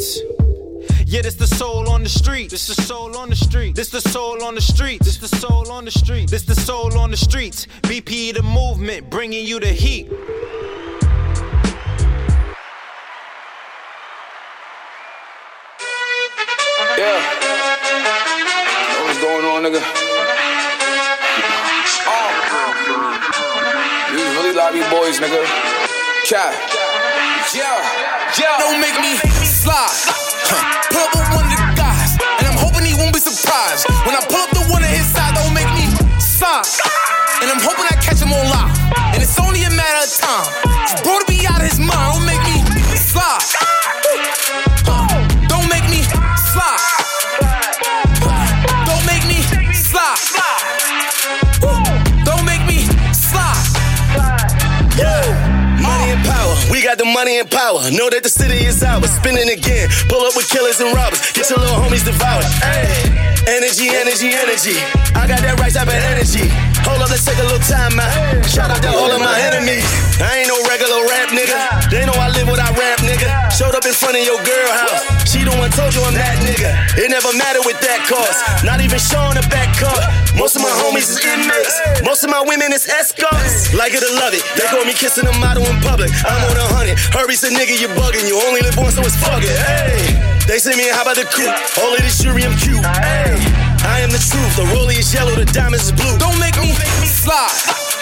streets. Yeah, this the soul on the street. This the soul on the street. This the soul on the street. This the soul on the street. This the soul on the streets. BP the movement, bringing you the heat. Yeah. What's going on, nigga? Oh. These really lobby boys, nigga. Cat. Yeah. Yeah. Don't make me slide. Huh. Pull up with one of the guys, and I'm hoping he won't be surprised. When I pull up the one on his side, don't make me sigh. And I'm hoping I catch him on live. And it's only a matter of time. Bro to be out of his mind, don't make me slide. Money and power. Know that the city is ours. Spinning again. Pull up with killers and robbers. Get your little homies devoured. Hey. Energy, energy, energy. I got that right type of energy. Hold up, let's take a little time out. Shout out to all of my enemies. I ain't no regular rap nigga. They know I live what I rap, nigga. Showed up in front of your girl house. She the one told you I'm that nigga. It never mattered with that cost. Not even showing a back cut. Most of my homies is inmates. Most of my women is escorts. Like it or love it. They call me kissing a model in public. I'm on a hundred. Hurry, said nigga, you bugging. You only live once, so it's fuck it. Hey, they say me, how about the coupe? All of this jury, I'm cute. Hey, I am the truth. The rollie is yellow, the diamonds is blue. Don't make me slide.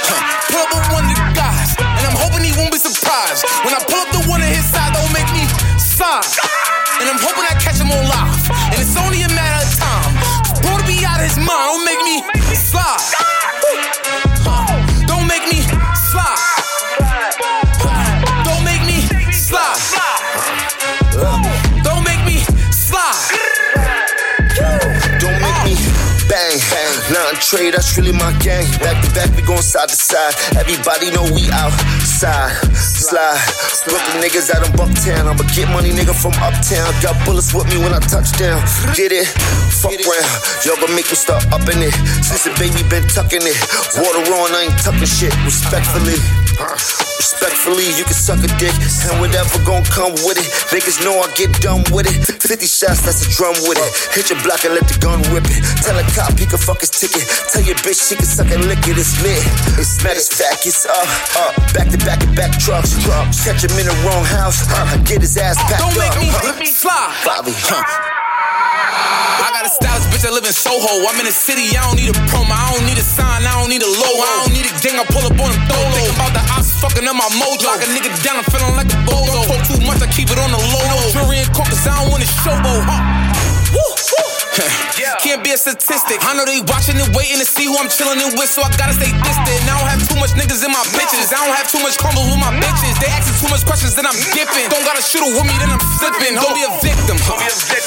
Huh. Pull up one of the guys, and I'm hoping he won't be surprised. When I pull up the one on his side, sigh. And I'm hoping I catch him on live. And it's only a matter of time. To be out of his mind, don't make me slide. Don't make me slide. Don't make me slide. Don't make me slide. Don't make me bang, bang. Nah, trade, that's really my gang. Back to back, we going side to side. Everybody know we outside. Slide. the niggas out in Bucktown. I'ma get money, nigga, from uptown. Got bullets with me when I touch down. Get it? Fuck round. Y'all gonna make me start upping it. Since the baby been tucking it. Water on, I ain't tucking shit. Respectfully. Respectfully, you can suck a dick, and whatever gon' come with it. Niggas know I get done with it. 50 shots, that's a drum with it. Hit your block and let the gun rip it. Tell a cop he can fuck his ticket. Tell your bitch she can suck and lick it. It's lit. It's matter of fact, it's up, up. Back to back to back trucks, trucks. Catch him in the wrong house, I get his ass packed Don't up. Don't make me fly. Bobby, huh? I got a stylish bitch, I live in Soho. I'm in the city, I don't need a promo. I don't need a sign, I don't need a logo. I don't need a gang, I pull up on them throw. Fucking up my mojo. Lock a nigga down, I'm feeling like a bozo. Don't too much, I keep it on the low. No jury and coke, cause I don't want to showboat. Huh? Woo, woo. Can't be a statistic. I know they watching and waiting to see who I'm chilling with, so I gotta stay distant. I don't have too much niggas in my bitches. I don't have too much combos with my bitches. They asking too much questions, then I'm dipping. Don't gotta shoot with me, then I'm slipping. Don't be a victim, huh?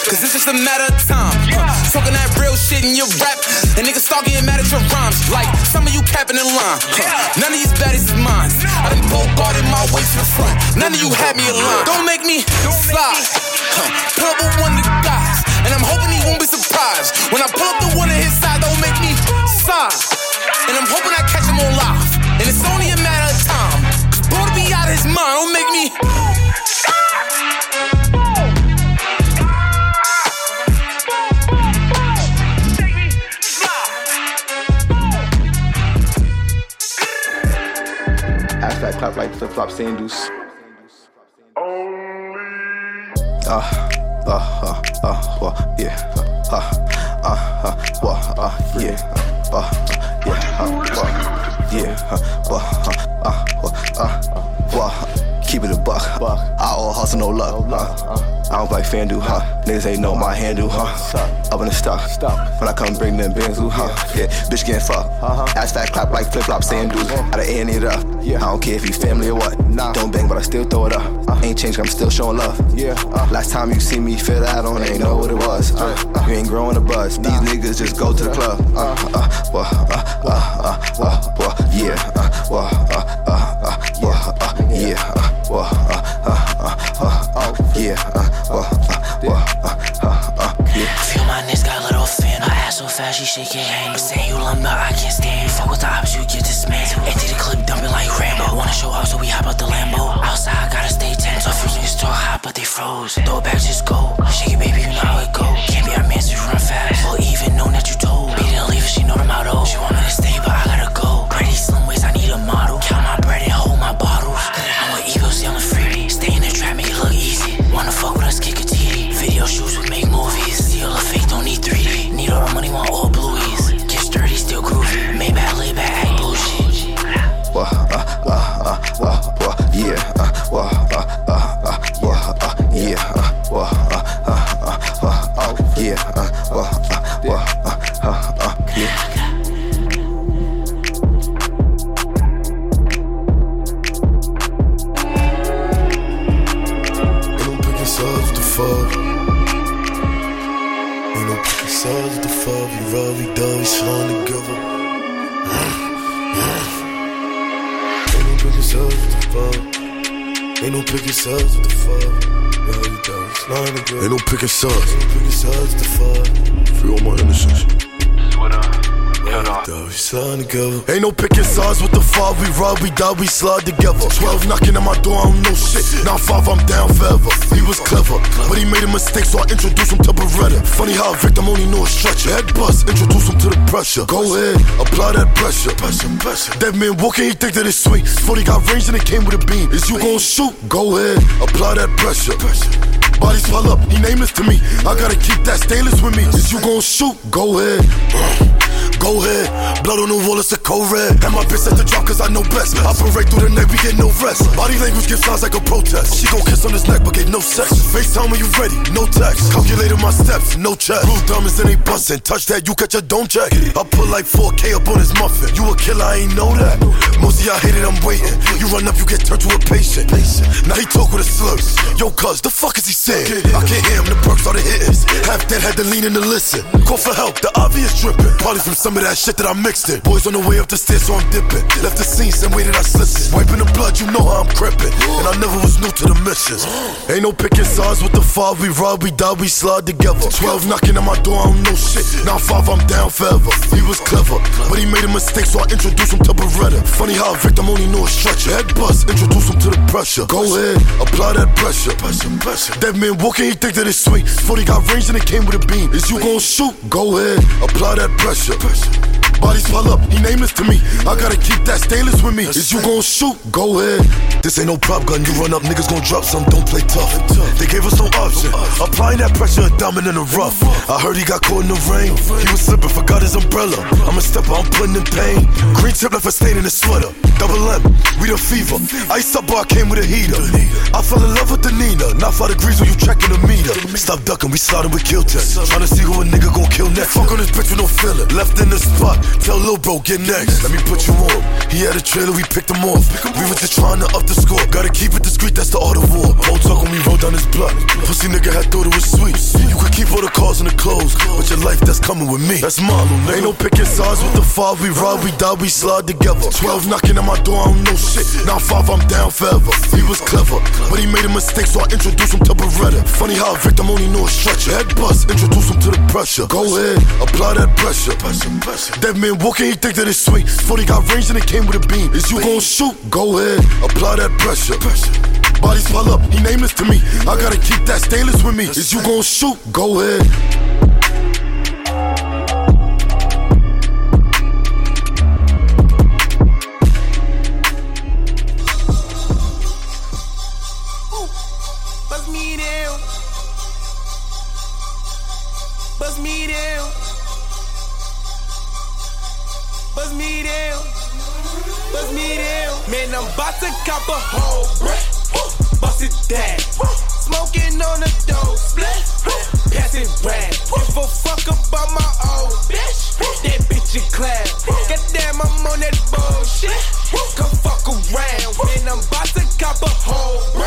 Cause it's just a matter of time. Huh? Talking that shit in your rap, and niggas start getting mad at your rhymes. Like some of you capping in line. Huh? None of these baddies is mine. I done both guarded my way to the front. None of you had me in line. Don't make me slide. Huh? Pull up with one of the guys, and I'm hoping he won't be surprised. When I pull up the one on his side, don't make me sigh. And I'm hoping I catch him on live. And it's only a matter of time. Bro to be out of his mind, don't make me. Like flip flop sandals. Uh, uh, uh, uh, well, yeah uh, uh, uh, well, uh, yeah, uh, yeah, uh, well, yeah, uh, well, hustle, no luck. Uh, I don't play FanDuel, huh? Niggas ain't know my handle, huh? Up in the stuff. When I come bring them bands, huh? Yeah, bitch getting fucked. Ass fat clap like flip flop, saying dudes. I done and it up. I don't care if you family or what. Don't bang, but I still throw it up. Ain't changed, I'm still showing love. Yeah. Last time you see me feel that on, ain't know what it was. Uh, you ain't growing a buzz. These niggas just go to the club. Uh, uh, uh, uh, uh, uh, uh, uh, yeah. Uh, uh, uh, uh, uh, uh, uh, yeah. Uh, uh, uh, uh, uh, uh, yeah. Uh, uh, uh, uh, uh, uh, yeah. Feel my niggas got lit off fan. Her ass so fast, she shake your hand. Saying you lumber, I can't stand. Fuck with the ops, you get dismantled. Empty the clip, dumping like Rambo. Wanna show off, so we hop out the Lambo. Outside, gotta stay tense. So few niggas talk hot, but they froze. Throw it back, just go. Shake it, baby, you know how it go. Can't be our man, so run fast. Or even know that you told. Beat didn't leave she know the motto. She want me to stay, but I gotta No sides with the fuck. Ride, we die, we slime together. Ain't no picking sides. Ain't no picking sides with the fuck. Free my innocence. Die, we slide together. Ain't no picking sides with the five. We ride, we die, we slide together. Twelve knocking at my door, I don't know shit. Now five, I'm down forever. He was clever, but he made a mistake, so I introduced him to Beretta. Funny how a victim only know a stretcher. Head bust, introduce him to the pressure. Go ahead, apply that pressure. Pressure, pressure. That man walking, he think that it's sweet. 40 got range and it came with a beam. Is you gon' shoot? Go ahead, apply that pressure. Bodies pile up, he nameless to me. I gotta keep that stainless with me. Is you gon' shoot? Go ahead. Go ahead, blood on the wall, it's a cold red. And my bitch at the drop, cause I know best. I Operate through the neck, we get no rest. Body language gives sounds like a protest. She gon' kiss on his neck, but get no sex. FaceTime when you ready, no text. Calculated my steps, no check. Blue diamonds, and they bustin'. Touch that, you catch a don't check. I put like 4K up on his muffin. You a killer, I ain't know that. Most of y'all hate it, I'm waiting. You run up, you get turned to a patient. Now he talk with a slur. Yo, cuz, the fuck is he saying? I can't hear him, the perks the hitting. Half dead, had to lean in to listen. Call for help, the obvious dripping. Probably from some of that shit that I mixed it. Boys on the way up the stairs, so I'm dipping. Left the scene, same way that I slipped it. Wiping the blood, you know how I'm crippin'. And I never was new to the missions. Ain't no picking sides with the five. We ride, we die, we slide together. Twelve knocking at my door, I don't know shit. Now five, I'm down forever. He was clever, but he made a mistake, so I introduced him to Beretta. Funny how a victim only know a stretcher. Head bust, introduce him to the pressure. Go ahead, apply that pressure. pressure, pressure. That man walking, he think that it's sweet. 40 got range and it came with a beam. Is you gon' shoot? Go ahead, apply that pressure. Peace. Bodies pile up, he nameless to me. I gotta keep that stainless with me. Is you gon' shoot? Go ahead. This ain't no prop gun. You run up, niggas gon' drop some. Don't play tough. They gave us no option. Applying that pressure, a diamond in the rough. I heard he got caught in the rain. He was slipping, forgot his umbrella. I'm a stepper, I'm putting in pain. Green tip left a stain in his sweater. Double M, we the fever. Ice up, bar came with a heater. I fell in love with the Nina. Not five degrees when you checking the meter. Stop ducking, we sliding with kill test. Trying to see who a nigga gon' kill next. Fuck on this bitch with no feeling. Left in the spot. Tell Lil Bro, get next. Let me put you on. He had a trailer, we picked him off. We was just trying to up the score. Gotta keep it discreet, that's the art of war. Whole talk when we roll down his blood. Pussy nigga had thought it was sweet. You could keep all the cars and the clothes, but your life that's coming with me. That's Marlon, nigga. Ain't no picking sides with the five. We ride, we die, we slide together. Twelve knocking at my door, I don't know shit. Now five, I'm down forever. He was clever, but he made a mistake, so I introduced him to Beretta. Funny how a victim only know a stretcher. Head bust, introduce him to the pressure. Go ahead, apply that pressure. That man walking, he think that it's sweet. 40 got range and it came with a beam. Is you gon' shoot? Go ahead, apply that pressure. Bodies pile up, he nameless to me. I gotta keep that stainless with me. Is you gon' shoot? Go ahead. A whole brick. Bust it down. Smoking on the dope split. Pass it round. Give a fuck about my old bitch. That bitch in class. Goddamn, I'm on that bullshit. Come fuck around. Man, I'm about to cop a whole brick.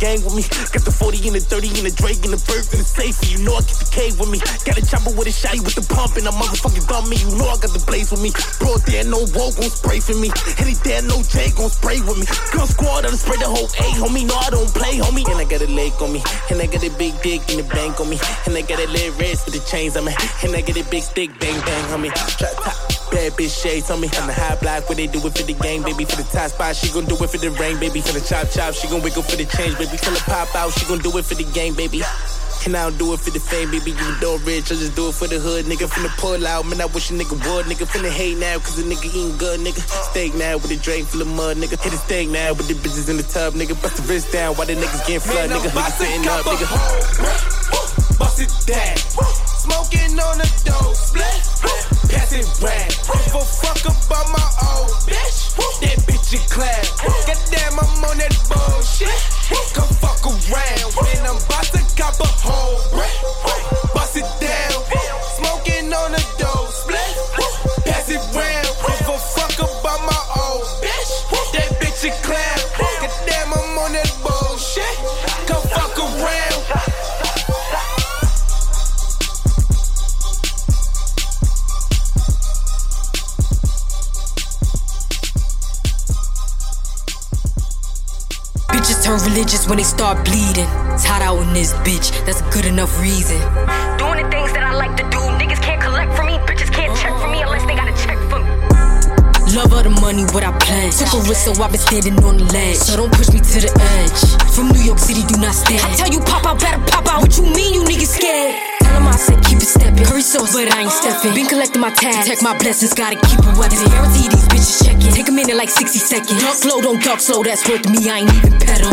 Gang with me. Got the 40 and the 30 and the Drake and the Bird and the safe. You know I keep the K with me. Got a chopper with a shotty with the pump and a motherfucking dummy. You know I got the blaze with me. Bro, there no woe gon' spray for me. Any there no J gon' spray with me. Gun squad, I'll spray the whole A, homie. No, I don't play, homie. And I got a leg on me. And I got a big dick in the bank on me. And I got a little wrist with the chains on me. And I got a big stick, bang, bang on me. Trap top. Bad bitch shades on me. On the high block What they do it for the gang, baby. For the top spot, she gon' do it for the rain, baby. For the chop chop, she gon' wiggle for the change, baby. Till it pop out, she gon' do it for the gang, baby. And I don't do it for the fame, baby. You know rich, I just do it for the hood, nigga. Finna pull out, man. I wish a nigga would, nigga. Finna hate now, cause a nigga eating good, nigga. Steak now with a drain full of mud, nigga. Hit a steak now with the bitches in the tub, nigga. Bust the wrist down while the niggas getting flood, nigga. I'm to sitting up, nigga. Bust it down. Smoking on the dope split. Pass it round. Give a fuck about my old bitch. That bitch in class. Goddamn, I'm on that bullshit. Come fuck around. Man, I'm about to cop a whole brick. Bust it down. Smoking on the dope Religious when they start bleeding. It's hot out in this bitch, that's a good enough reason. Doing the things that I like to do. Niggas can't collect from me. Bitches can't check for me unless they got a check for me. Love of the money, what I pledge. Took a risk, so I've been standing on the ledge. So don't push me to the edge. From New York City, do not stand. I tell you, pop out, better pop out. What you mean, you niggas scared? Tell 'em I said keep it stepping. Curry sauce, but I ain't stepping. Been collecting my tags. Protect my blessings, gotta keep a weapon. Guarantee these bitches checking. Take a minute like 60 seconds. Duck slow, don't duck slow, that's worth me, I ain't even pedal.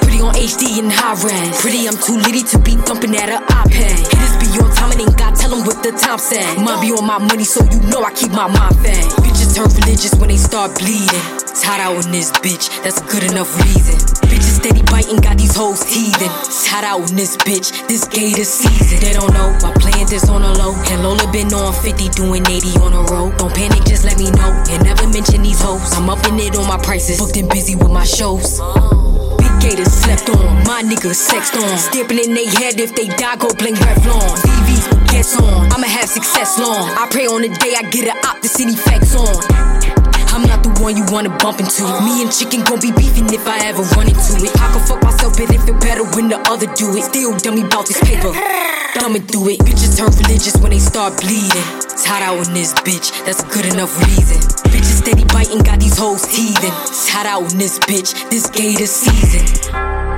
Pretty on HD and high res. Pretty, I'm too litty to be thumping at a iPad. Hitters be on time and ain't got what the said. Mind be on my money, so you know I keep my mind fed. Bitches turn religious when they start bleeding. Hot out in this bitch, that's a good enough reason. Bitches steady biting, got these hoes teething. Hot out in this bitch, this gator season. They don't know, my plan is on a low. And Lola been on 50, doing 80 on a roll. Don't panic, just let me know. And never mention these hoes. I'm up in it on my prices, booked and busy with my shows. Big gators slept on, my niggas sexed on. Stamping in they head if they die, go blink Revlon. On, Success long. I pray on the day I get an op to see effects on. I'm not the one you wanna bump into. Me and chicken gon' be beefing if I ever run into it. I can fuck myself, but it feel better when the other do it. Still dummy bout this paper, thumbing do it. Bitches turn religious when they start bleeding. Hot out in this bitch, that's a good enough reason. Bitches steady biting, got these hoes teething. Hot out in this bitch, this gator season.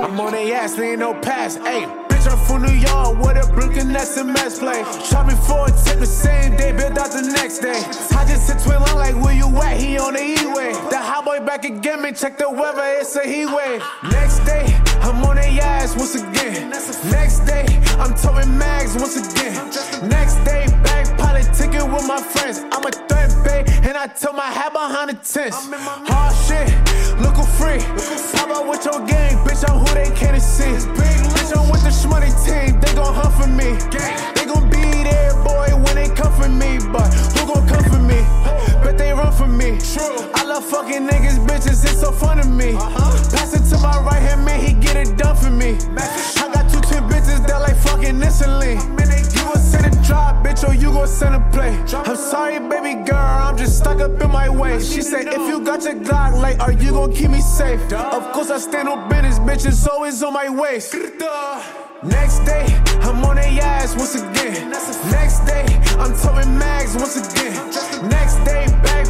I'm on they ass, they ain't no pass. Ayy, bitch, I'm from New York with a Brooklyn SMS play. Shot me for a tip the same day, built out the next day. I just hit twin like where you at? He on the E-way. The hot boy back again, man. Check the weather, it's a heat wave. Next day, I'm on they ass once again. Next day, I'm towing mags once again. Next day, ticket with my friends. I'm a threat bay, and I tell my hat behind the tents. Hard shit, look free. Pop out with your gang, bitch. I'm who they can't see. Bitch, I'm with the shmoney team. They gon' hunt for me. They gon' be there, boy, when they come for me. But who gon' come for me? They run for me. I love fucking niggas, bitches. It's so fun to me. Pass it to my right hand man, he get it done for me. I got two twin bitches that like fucking instantly. You gon' send a drop, bitch, or you gon' send a play. I'm sorry, baby girl, I'm just stuck up in my way. She said, if you got your Glock, like, are you gon' keep me safe? Of course, I stand on business, bitch, it's always on my waist. Next day, I'm on they ass once again. Next day, I'm towing mags once again. Next day,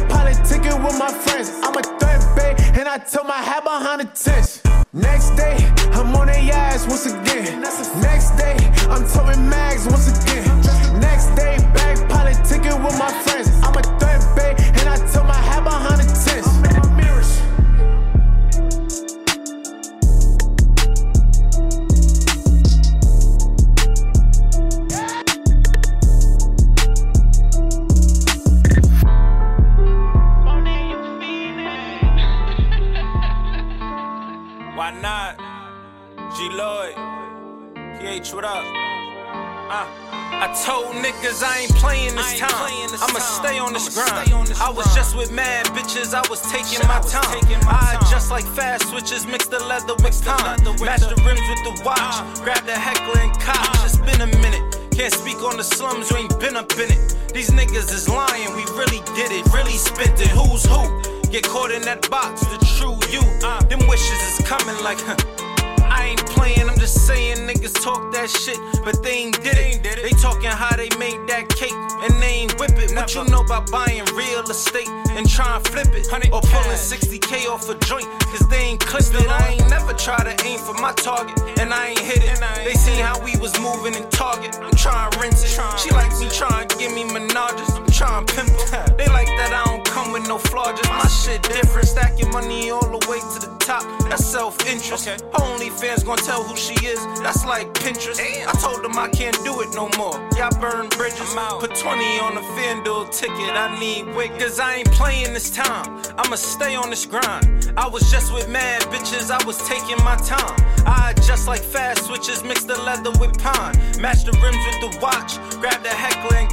pilot ticket with my friends. I'm a threat bay, and I tell my hat behind the tents. Next day, I'm on their ass once again. Next day, I'm towing mags once again. Next day, bag politicking with my friends. I was taking my time. I just like fast switches, mix the leather with time. Match the rims with the watch, grab the heckler and cops. It's been a minute. Can't speak on the slums, you ain't been up in it. These niggas is lying, we really did it, really spent it. Who's who? Get caught in that box, the true you. Them wishes is coming like, huh. I ain't playing, I'm just saying niggas talk that shit, but they ain't did it. It. What you know about buying real estate and trying to flip it? Or pulling 60k off a joint, cause they ain't clipped it. I ain't never try to aim for my target, and I ain't hit it. They seen how we was moving in Target, I'm trying to rinse it. She like me trying to give me menages, I'm trying to pimp it. They like that I don't come with no flaw, just my shit different. Stacking money all the way to the top, that's self interest. OnlyFans gonna tell who she is, that's like Pinterest. I told them I can't do it no more. Y'all burn bridges. Put 20 on a FanDuel ticket, I need wig, cause I ain't playing this time. I'ma stay on this grind. I was just with mad bitches, I was taking my time. I adjust like fast switches, mix the leather with pine. Match the rims with the watch, grab the heckler and.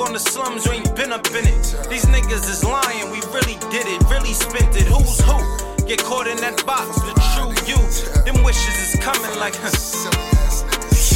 On the slums, you ain't been up in it. These niggas is lying, we really did it, really spent it. Who's who? Get caught in that box, the true you. Them wishes is coming like,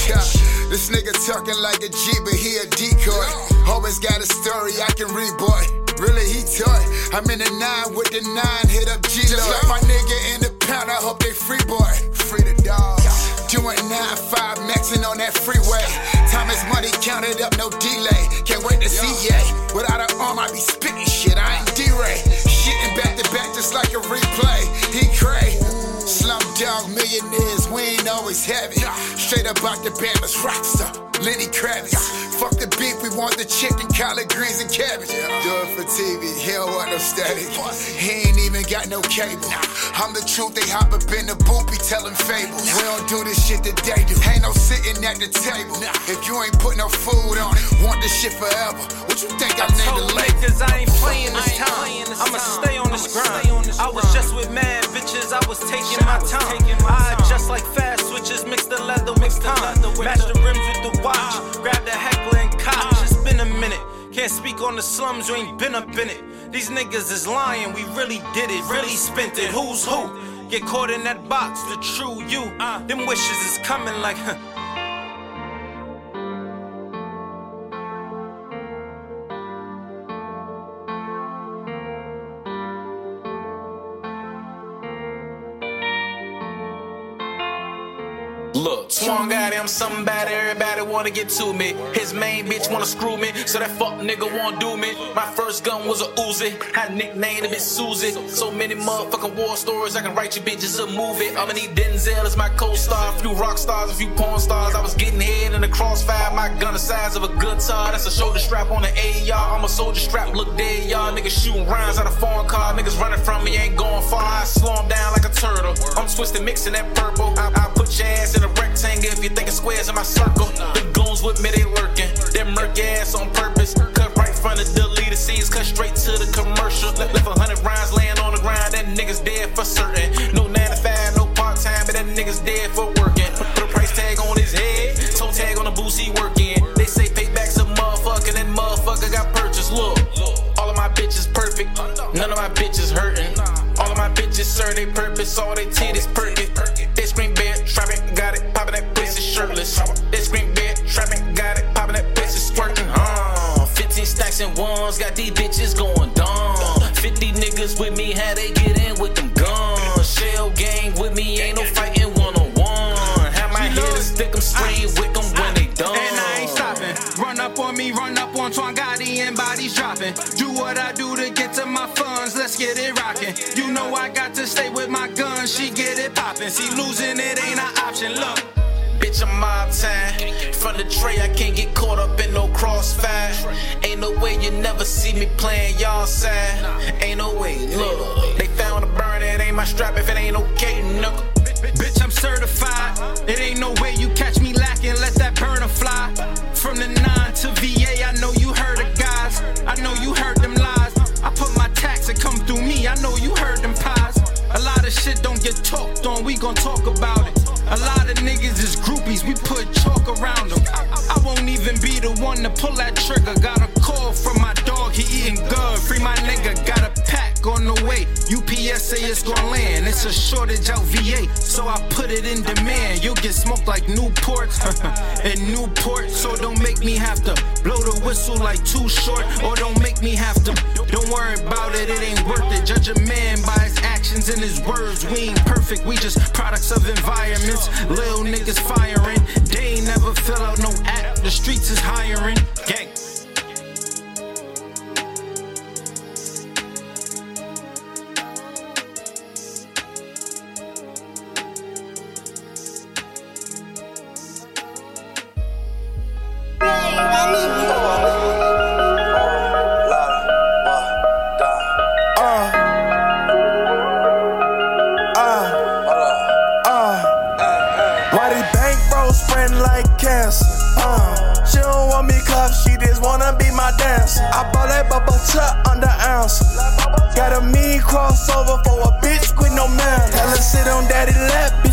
Yeah, this nigga talking like a G, but he a decoy. Always got a story I can read, boy. Really, he toy. I'm in the nine with the nine, hit up G. Just like my nigga in the pound, I hope they free, boy. Free the dogs. Doing 9-5, maxing on that freeway. Time is money, counted up, no delay. Can't wait to see ya. Without an arm, I be spitting shit. I ain't D-Ray. Shitting back to back just like a replay. He cray. Slum dog millionaires, we ain't always it. Straight up out the Bama's rockstar, Lenny Kravitz. Fuck the beef, we want the chicken, collard greens, and cabbage. Do it for TV, he don't want no static. He ain't even got no cable. I'm the truth, they hop up in the booth, be telling fables. We don't do this shit that they do. Ain't no sitting at the table. If you ain't put no food on it, want this shit forever. What you think I named the told label? niggas I ain't playing this time. I'ma stay on this grind. I was just with mad bitches, I was taking my time. I adjust like fast switches, mix the leather with time. Match the rims with the watch, grab the Heckler and Koch. It's been a minute. Can't speak on the slums, you ain't been up in it. These niggas is lying, we really did it, really spent it. Who's who? Get caught in that box, the true you. Them wishes is coming like, huh. Look, swung at him, something bad, everybody wanna get to me. His main bitch wanna screw me, so that fuck nigga won't do me. My first gun was a Uzi, had nicknamed it Susie. So many motherfucking war stories, I can write you bitches a movie. I'ma need Denzel as my co-star, a few rock stars, a few porn stars. I was getting head in the crossfire, my gun the size of a guitar. That's a shoulder strap on the AR. I'm a soldier strap, look dead, y'all. Niggas shooting rounds out of foreign car, niggas running from me, ain't going far. I slow down like a turtle. I'm twisted, mixing that purple. I, I put your ass in a rectangle if you think it's squares in my circle. The goons with me, they lurking. Them murky ass on purpose. Cut right front of deleted scenes, cut straight to the commercial. Left a hundred rounds laying on the ground, that nigga's dead for certain. No 9 to 5, no part time, but that nigga's dead for working. Put a price tag on his head, toe tag on the boots he working. They say payback's a motherfucker, that motherfucker got purchased. Look, all of my bitches perfect, none of my bitches hurting. All of my bitches serve their purpose, all they titties perking. And ones, got these bitches going dumb. 50 niggas with me, how they get in with them guns. Shell gang with me, ain't no fighting one on one. Have my hitters stick 'em straight uh, with them when they done. And I ain't stopping. Run up on me run up on Twangati and bodies dropping. Do what I do to get to my funds, let's get it rocking. You know I got to stay with my gun, she get it popping. See, losing it ain't an option, look. Bitch, I'm mob time. From the tray, I can't get caught up in no crossfire. Ain't no way you never see me playing y'all side. Ain't no way, look. They found a burn, it ain't my strap if it ain't okay, knuckle. Bitch, I'm certified. It ain't no way you catch me lacking, let that burner fly. From the 9 to VA, I know you heard of guys. I know you heard them lies. I put my tax and come through me, I know you heard them pies. A lot of shit don't get talked on, we gon' talk about it. A lot of niggas is groupies, we put chalk around. I won't even be the one to pull that trigger. Got a call from my dog, he eating good. Free my nigga, got a pack on the way. UPS say it's gon' land. It's a shortage out VA, so I put it in demand. You'll get smoked like Newports in Newport, so don't make me have to blow the whistle like Too Short, or don't make me have to. Don't worry about it, it ain't worth it. Judge a man by his actions and his words. We ain't perfect, we just products of environments. Lil niggas firing, they ain't never fill out no app. The streets is hiring. Gang.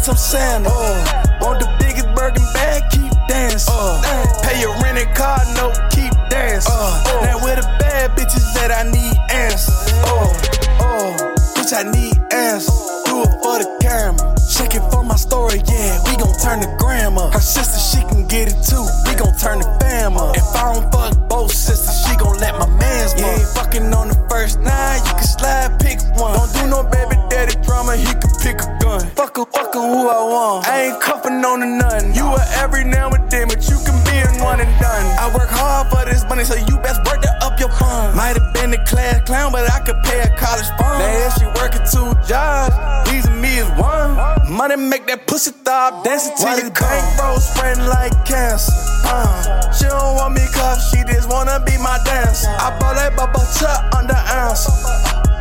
I'm Santa. Uh, these and me is one. Money make that pussy stop dancing till you come. Bank bro spreading like cancer. Uh, she don't want me cuff, she just wanna be my dancer. I bought that bubble chuck under ounce.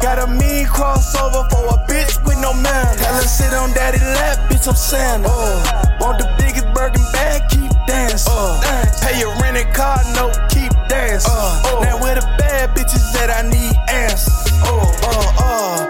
Got a mean crossover for a bitch with no man. Tell her sit on daddy lap, bitch, I'm Santa. Uh, want the biggest Birkin bag, keep dancing. Uh, pay your rented car, no, keep dancing. Uh, now with the bad bitches that I need answers. Oh, uh, uh,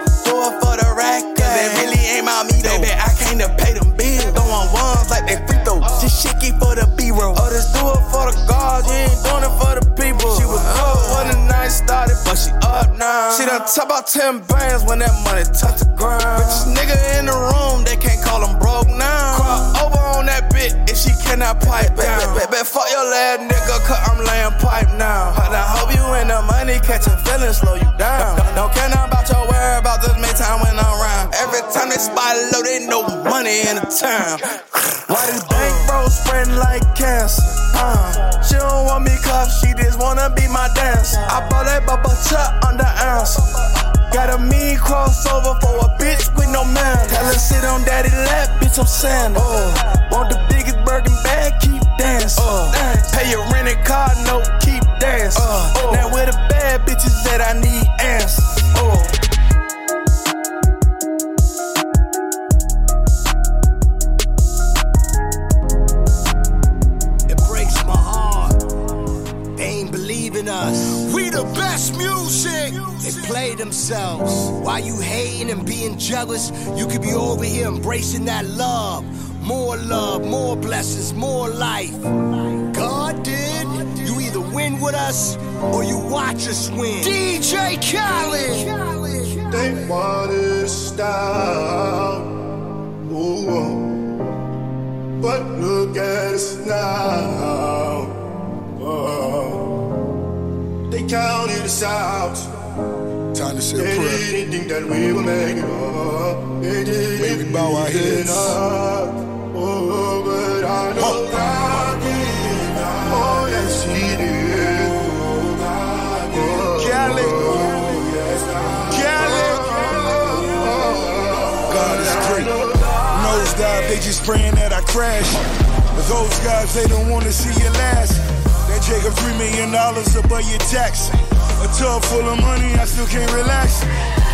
about me though. Baby, I came to pay them bills. Throwing ones like they free throws. Just shaky for the B-roll. Oh, just do it for the gods. you ain't doing it for the people. She was good when the night started, but she up now. She done top about 10 bands when that money touch the ground. Richest nigga in the room, they can't call him broke now. Crop over that bitch if she cannot pipe down. Baby, fuck your lad nigga, cause I'm laying pipe now. And I hope you in the money, catching feelings, slow you down. Don't care nothing about your whereabouts, just make time when I'm around. Every time they spot low, they know money in the town. Why this bank bro spreading like cancer? Uh, she don't want me cuff, she just wanna be my dancer. I bought that bubble chuck under ounce. Got a mean crossover for a bitch with no man. Tell her sit on daddy lap, bitch, I'm Santa. Uh, want the biggest Birkin bag, keep dancing. Uh, pay your rented car, no, keep dancing. Uh, now with the bad bitches that I need answers. Uh, It breaks my heart. They ain't believing us. We the best music. They play themselves. Why you hating and being jealous? You could be over here embracing that love. More love, more blessings, more life. God did. You either win with us or you watch us win. DJ Khaled. They want to stop. Ooh, oh. But look at us now. Oh counted us out. Time to say a prayer. They didn't think that we were making up. They didn't May bow our heads. Oh, but I know huh. God did. Oh, yes, He did. God is great. Nosedive, they just praying that I crash. Those guys, they don't want to see you last. Jacob three million dollars above your tax. A tub full of money, I still can't relax.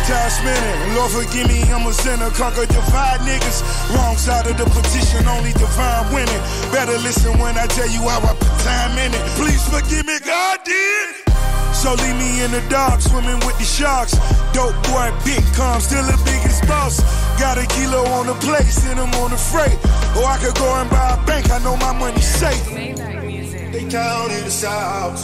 Time spinning, Lord forgive me, I'm a sinner. Conquer divide niggas. Wrong side of the petition, only divine winning. Better listen when I tell you how I put time in it. Please forgive me, God did. So leave me in the dark, swimming with the sharks. Dope boy, big calm, still the biggest boss. Got a kilo on the plate, send them on the freight. Or I could go and buy a bank, I know my money's safe. They counted us out.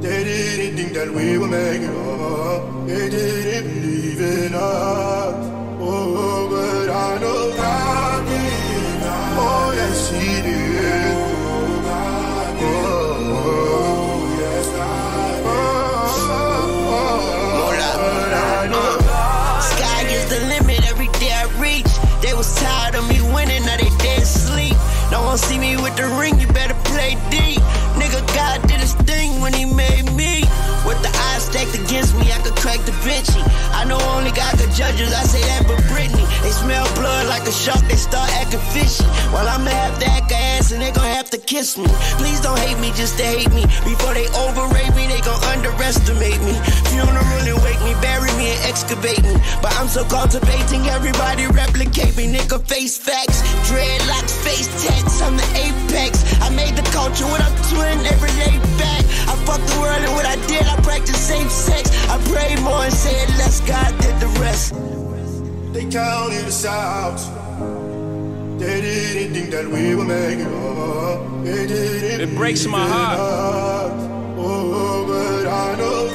They didn't think that we make it up. They didn't believe in us. Oh, but I know God did. Oh, yes, He did. Oh, Sky is the limit every day I reach. They was tired of me winning, now they. One see me with the ring, you better play deep. Nigga, God did his thing when he made me. With the eyes stacked against me, I could crack the Vinci. I know only God could judge us, I say that but Britney. They smell blood like a shark, they start acting fishy. While I'ma have kiss me. Please don't hate me just to hate me. Before they overrate me, they gon' underestimate me. Funeral and wake me, bury me and excavate me. But I'm so cultivating, everybody replicate me. Nigga, face facts, dreadlocks, face tats, I'm the apex. I made the culture what I'm twin, every lay back. I fucked the world and what I did, I practiced same sex. I prayed more and said less, God did the rest. They counted us out. They didn't think that we up. They didn't It breaks my heart. Oh, but I know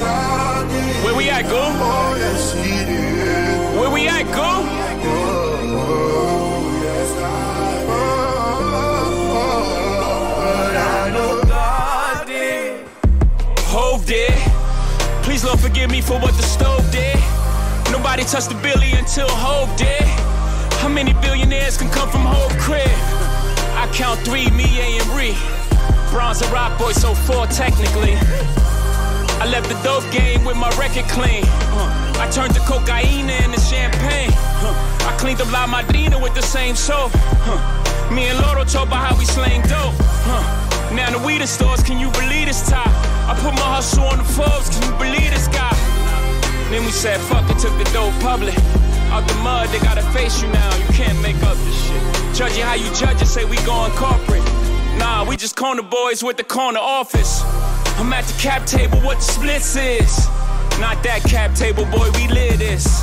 did. Where we at, go? Oh, yes. Where we at, go? I know. Hov did. Please, Lord, forgive me for what the stove did. Nobody touched the Billy until Hov did. How many billionaires can come from Hov crib? I count three, me, Ye, and Ree. Bronze and Rock Boy, so four technically. I left the dope game with my record clean. I turned the cocaine into champagne. I cleaned up La Madrina with the same soap. Me and Loro talk about how we slang dope. Now the weed stores, can you believe this top? I put my hustle on the Forbes, can you believe this guy? Then we said, fuck it, took the dope public. Out the mud, they gotta face you now. You can't make up this shit. Judge you how you judge it, say we going corporate. Nah, we just corner boys with the corner office. I'm at the cap table, what the splits is. Not that cap table, boy, we live this.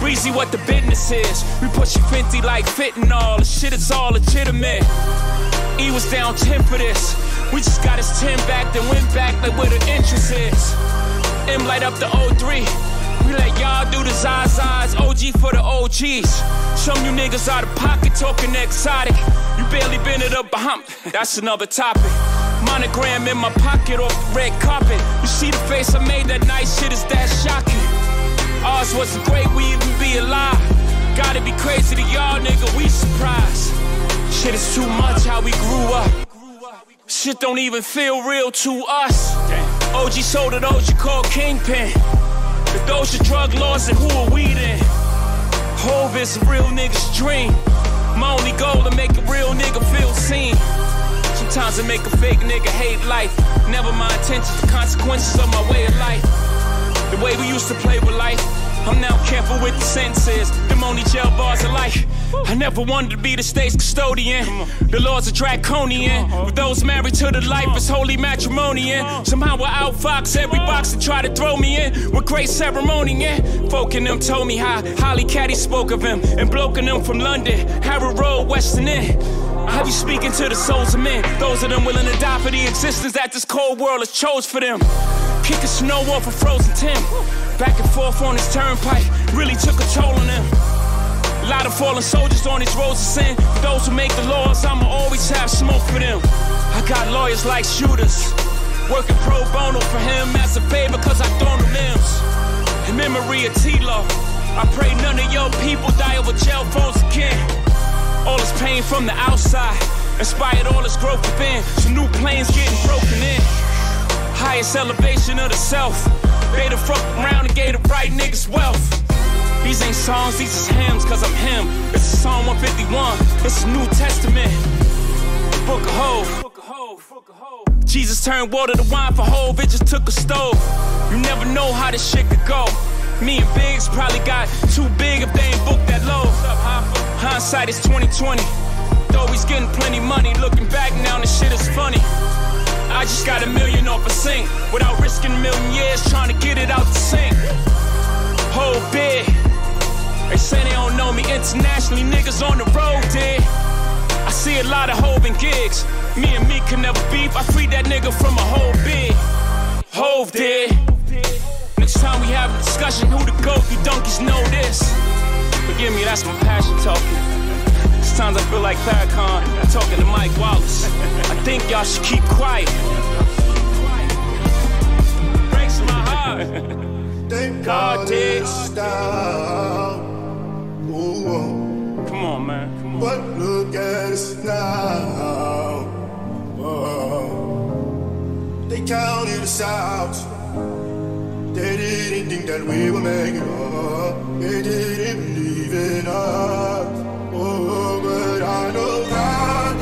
Breezy, what the business is. We pushing 50 like fitting all. The shit is all legitimate. E was down 10 for this. We just got his 10 back, then went back like where the interest is. M light up the 03. We let y'all do the Zazas, OG for the OGs. Some you niggas out of pocket talking exotic. You barely been it up behind. That's another topic. Monogram in my pocket off the red carpet. You see the face I made that night, shit is that shocking. Ours wasn't great, we even be alive. Gotta be crazy to y'all, nigga, we surprised. Shit is too much how we grew up. Shit don't even feel real to us. OG sold it, OG called Kingpin. If those are drug laws, then who are we then? Hov is a real nigga's dream. My only goal to make a real nigga feel seen. Sometimes I make a fake nigga hate life. Never my intentions, the consequences of my way of life. The way we used to play with life. I'm now careful with the senses. Them only jail bars of life. I never wanted to be the state's custodian. The laws are draconian. With those married to the life, it's holy matrimonian. Somehow I outfox every box that try to throw me in. With great ceremony, yeah. Folk in them told me how Holly Caddy spoke of him. And bloke in them from London, Harrow Road, Western End. How you speaking to the souls of men? Those of them willing to die for the existence that this cold world has chose for them. Kicking snow off a frozen Tim. Back and forth on his turnpike really took a toll on them. Lot of fallen soldiers on these roads of sin. For those who make the laws, I'ma always have smoke for them. I got lawyers like shooters. Working pro bono for him as a favor, cause I thrown the limbs. In memory of T-Law, I pray none of your people die over jail phones again. All this pain from the outside inspired all this growth within. Some new planes getting broken in. Highest elevation of the self. They the fuck around and gave the right niggas wealth. These ain't songs, these is hymns, cause I'm him. This is Psalm 151, this is New Testament. Book of Hov. Jesus turned water to wine for Hov, it just took a stove. You never know how this shit could go. Me and Biggs probably got too big if they ain't booked that low. Hindsight is 2020. Though he's getting plenty money, looking back now, the shit is funny. I just got a million off a sink without risking a million years trying to get it out the sink. Whole big. They say they don't know me internationally, niggas on the road did. I see a lot of hoving gigs. Me and Ye can never beef. I freed that nigga from a whole big. Hov did. Next time we have a discussion, who the goat? You donkeys know this. Forgive me, that's my passion talking. Sometimes I feel like Farrakhan talking to Mike Wallace. I think y'all should keep quiet. Breaks my heart. Thank God did. Come on, man. Come on. But look at us now. They counted us out. They didn't think that we would make it. They didn't believe in us. Oh, but I know God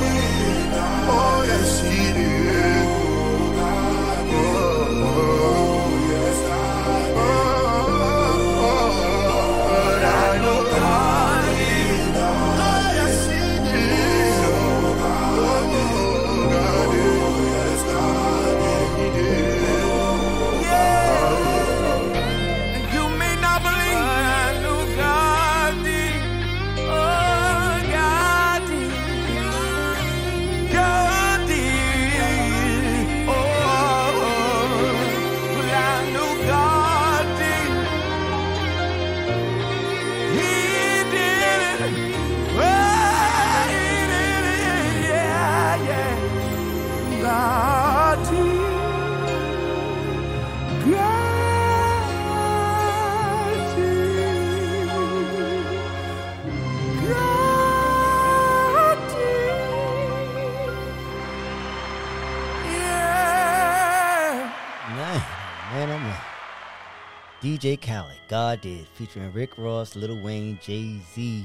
DJ Khaled, God did, featuring Rick Ross, Lil Wayne, Jay Z,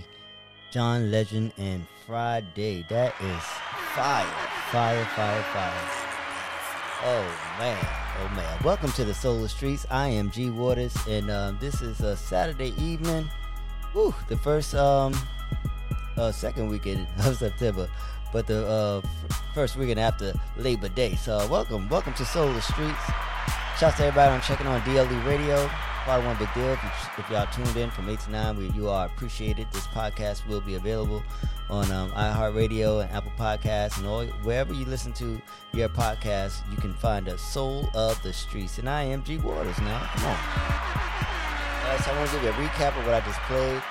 John Legend, and Fridayy. That is fire, fire, fire, fire. Oh man, oh man. Welcome to the Solar Streets. I am G Waters, and um, this is a Saturday evening. Woo, the first, um, uh, second weekend of September, but the uh, first weekend after Labor Day. So, welcome, welcome to Solar Streets. Shouts to everybody on checking on DLE Radio. Probably one big deal. If, you, if y'all tuned in from 8 to 9, we, you are appreciated. This podcast will be available on um, iHeartRadio and Apple Podcasts and all wherever you listen to your podcast. You can find us Soul of the Streets. And I am G Waters now. Come on. All right, so I want to give you a recap of what I just played.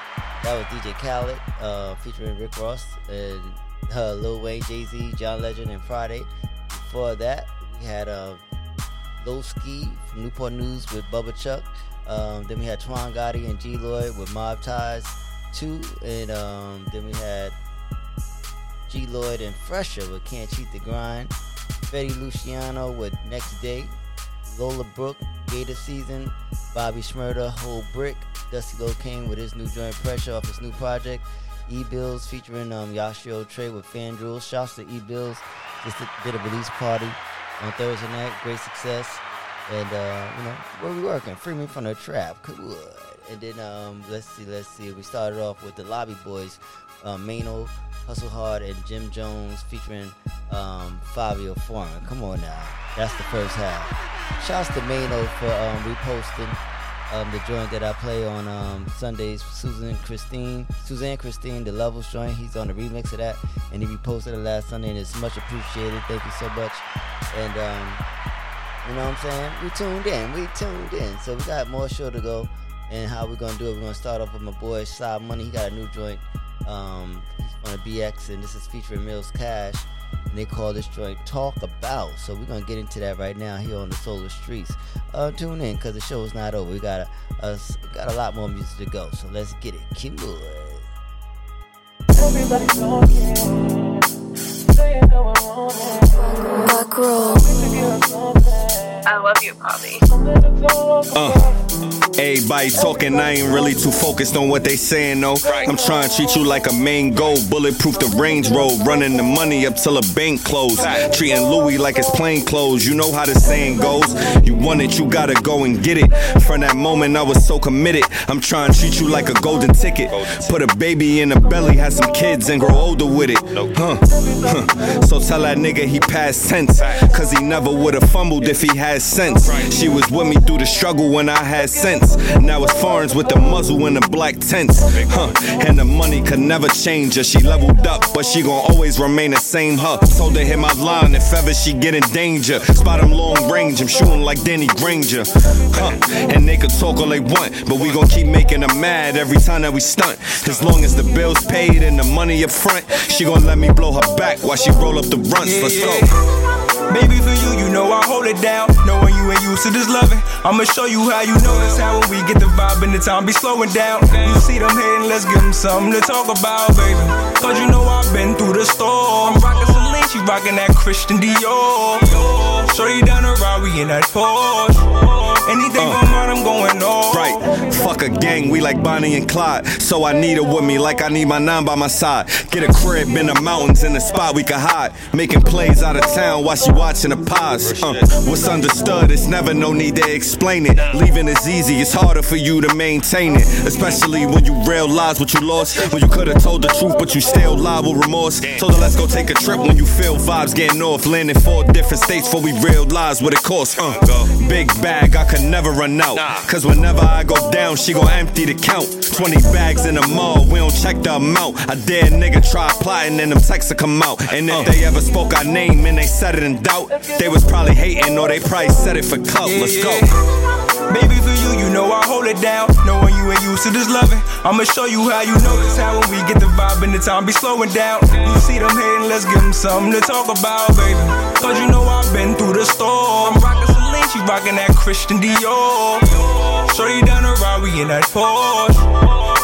That was DJ Khaled uh, featuring Rick Ross and uh, Lil Wayne, Jay Z, John Legend, and Fridayy. Before that, we had uh, Low Ski from Newport News with Bubba Chuck. Um, then we had Twan Gotti and G Lloyd with Mob Ties 2. And um, then we had G Lloyd and Fresher with Can't Cheat the Grind. Fetty Luciano with Next Day. Lola Brooke, Gator Season. Bobby Shmurda, Whole Brick. Dusty Locane with his new joint Pressure off his new project. E Bills featuring um, Yashio Trey with FanDuel. Shouts to E Bills. Just did a release party on Thursday night. Great success. And uh, you know, where we working? Free me from the trap. Cool. And then um, let's see, let's see. We started off with the Lobby Boys, um, Mano, Hustle Hard, and Jim Jones featuring um, Fabio Foreign. Come on now, that's the first half. Shouts to Mano for um, reposting um, the joint that I play on um, Sundays. Susan Christine, Suzanne Christine, the Levels joint. He's on the remix of that, and he reposted it last Sunday, and it's much appreciated. Thank you so much. And um, you know what I'm saying? We tuned in. We tuned in. So we got more show to go. And how we're gonna do it? We're gonna start off with my boy Side Money. He got a new joint. Um, he's on a BX, and this is featuring Mills Cash. And they call this joint Talk About. So we're gonna get into that right now here on the Solar Streets. Uh, tune in because the show is not over. We got a, a got a lot more music to go. So let's get it. Keep moving. Everybody talking, saying no I'm on it. Back row. I love you, Bobby. Uh, Everybody talking, I ain't really too focused on what they saying, though. I'm trying to treat you like a main goal, bulletproof the Range Road, running the money up till a bank close. Treating Louis like it's plain clothes, you know how the saying goes. You want it, you gotta go and get it. From that moment, I was so committed. I'm trying to treat you like a golden ticket. Put a baby in the belly, have some kids, and grow older with it. Huh. huh. So tell that nigga he passed tense, cause he never would've fumbled if he had sense. She was with me through the struggle when I had sense. Now it's foreigns with the muzzle and the black tents. Huh. And the money could never change her. She leveled up, but she gon' always remain the same her. Told her hit my line if ever she get in danger. Spot him long range, I'm shooting like Danny Granger. Huh. And they could talk all they want, but we gon' keep making them mad every time that we stunt. As long as the bills paid and the money up front, she gon' let me blow her back while she roll up the runs. Let's go. Baby, for you, you know I hold it down. Knowing you ain't used to this loving. I'ma show you how you notice how when we get the vibe and the time be slowing down. You see them hating, let's give them something to talk about, baby. Cause you know I've been through the storm. Rockin' Celine, she rockin' that Christian Dior. Shorty down the ride, we in that Porsche. Anything uh, on I'm going on. Right. Fuck a gang, we like Bonnie and Clyde. So I need her with me like I need my nine by my side. Get a crib in the mountains in a spot we can hide. Making plays out of town while she watching the pies. Uh, what's understood, it's never no need to explain it. Leaving is easy, it's harder for you to maintain it. Especially when you realize what you lost. When you could've told the truth, but you still lie with remorse. Told her let's go take a trip when you feel vibes getting off. Landing four different states before we realize what it costs. Uh, big bag, I could never run out. Cause whenever I go down, she gon' empty the count. 20 bags in the mall, we don't check the amount. I dare nigga try plotting and them texts will come out. And if uh. they ever spoke our name and they said it in doubt, they was probably hating or they probably said it for clout. Let's go. Baby, for you, you know I hold it down. Knowing you ain't used to this loving. I'ma show you how you know notice how when we get the vibe and the time be slowing down. You see them hating, let's give them something to talk about, baby. Cause you know I've been through the storm. I'm she rockin' that Christian Dior. Shorty down the ride, we in that Porsche.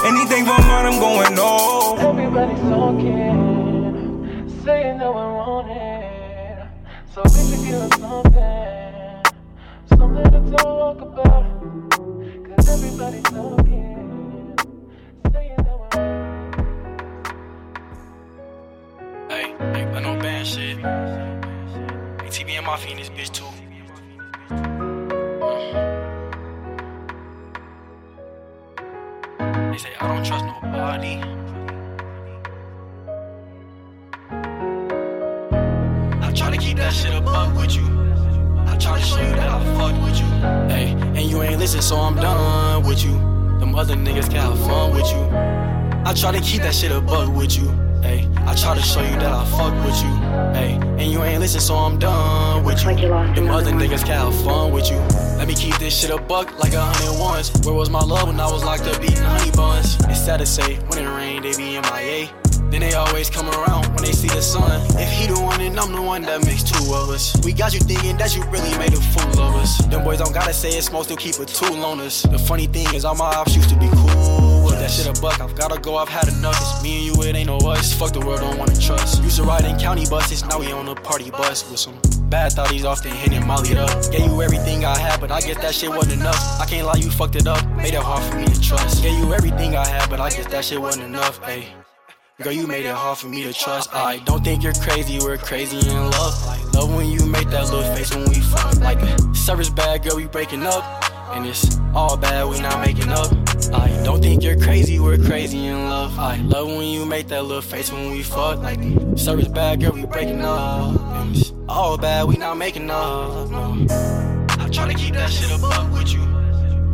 Anything from mine, I'm going off. Everybody's talking, saying that we're on it. So we should give something, something to talk about. Cause everybody's talking, saying that we're Hey, hey, I know band shit. ATV and Mafia in this bitch too. Other niggas can have fun with you. I try to keep that shit above with you. Hey, I try to show you that I fuck with you. Hey, and you ain't listen, so I'm done with you. Them other niggas can have fun with you. Let me keep this shit a buck like a hundred ones. Where was my love when I was locked up eating honey buns? It's sad to say, when it rain, they be MIA. Then they always come around when they see the sun. If he the one, then I'm the one that makes two of us. We got you thinking that you really made a fool of us. Them boys don't gotta say it, smoke still keep a tool on us. The funny thing is, all my ops used to be cool. With that shit a buck, I've gotta go, I've had enough. It's me and you, it ain't no us. Fuck the world, don't wanna trust. Used to ride in county buses, now we on a party bus with some bad thoughties often hitting Molly up. Gave you everything I had, but I guess that shit wasn't enough. I can't lie, you fucked it up, made it hard for me to trust. Gave you everything I had, but I guess that shit wasn't enough, ayy. Girl, you made it hard for me to trust. I don't think you're crazy, we're crazy in love. Love when you make that little face when we fuck. Like a service bad, girl, we breaking up. And it's all bad, we not making up. I don't think you're crazy, we're crazy in love. I love when you make that little face when we fuck. Like service bad, girl, we breaking up. And it's all bad, we not making up. No. I try to keep that shit above with you.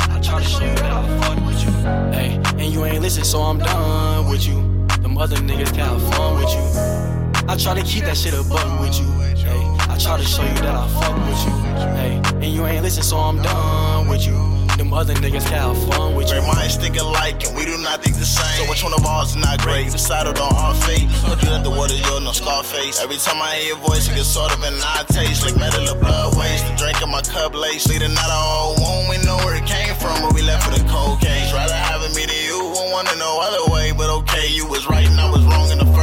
I try to show you that I fuck with you. Hey, and you ain't listen, so I'm done with you. Them other niggas can have fun with you. I try to keep that shit above with you. Hey, I try to show you that I fuck with you. Hey, and you ain't listen, so I'm done with you. Them other niggas can have fun with you. Their minds think alike and we do not think the same. So which one of ours is not great? Decided on our fate. Look you at the water, you're no Scarface. Every time I hear your voice, it gets sort of an odd taste. Like metal or blood waste. The drink in my cup lace. Leading out a wound, we know where it came from, but we left for the cold case. Rather have it me than you, won't wanna know other way. But okay, you was right and I was wrong in the.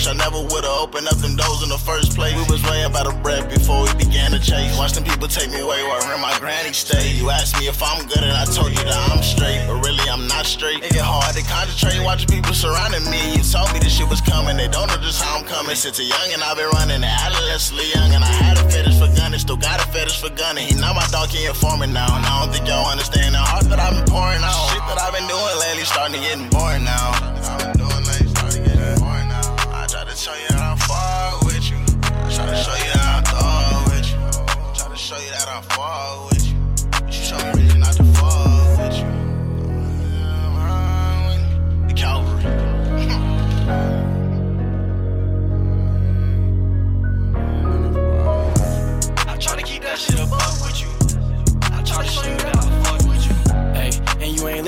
Wish I never would've opened up them doors in the first place. We was way about a breath before we began to chase. Watch them people take me away where my granny stay. You asked me if I'm good and I told you that I'm straight, but really I'm not straight. It get hard to concentrate watching people surrounding me. You told me this shit was coming, they don't know just how I'm coming. Since a young and I've been running, adolescently young, and I had a fetish for gunning, still got a fetish for gunning. He know my dog can't inform me now, and I don't think y'all understand the heart that I've been pouring out. Shit that I've been doing lately starting to get boring now.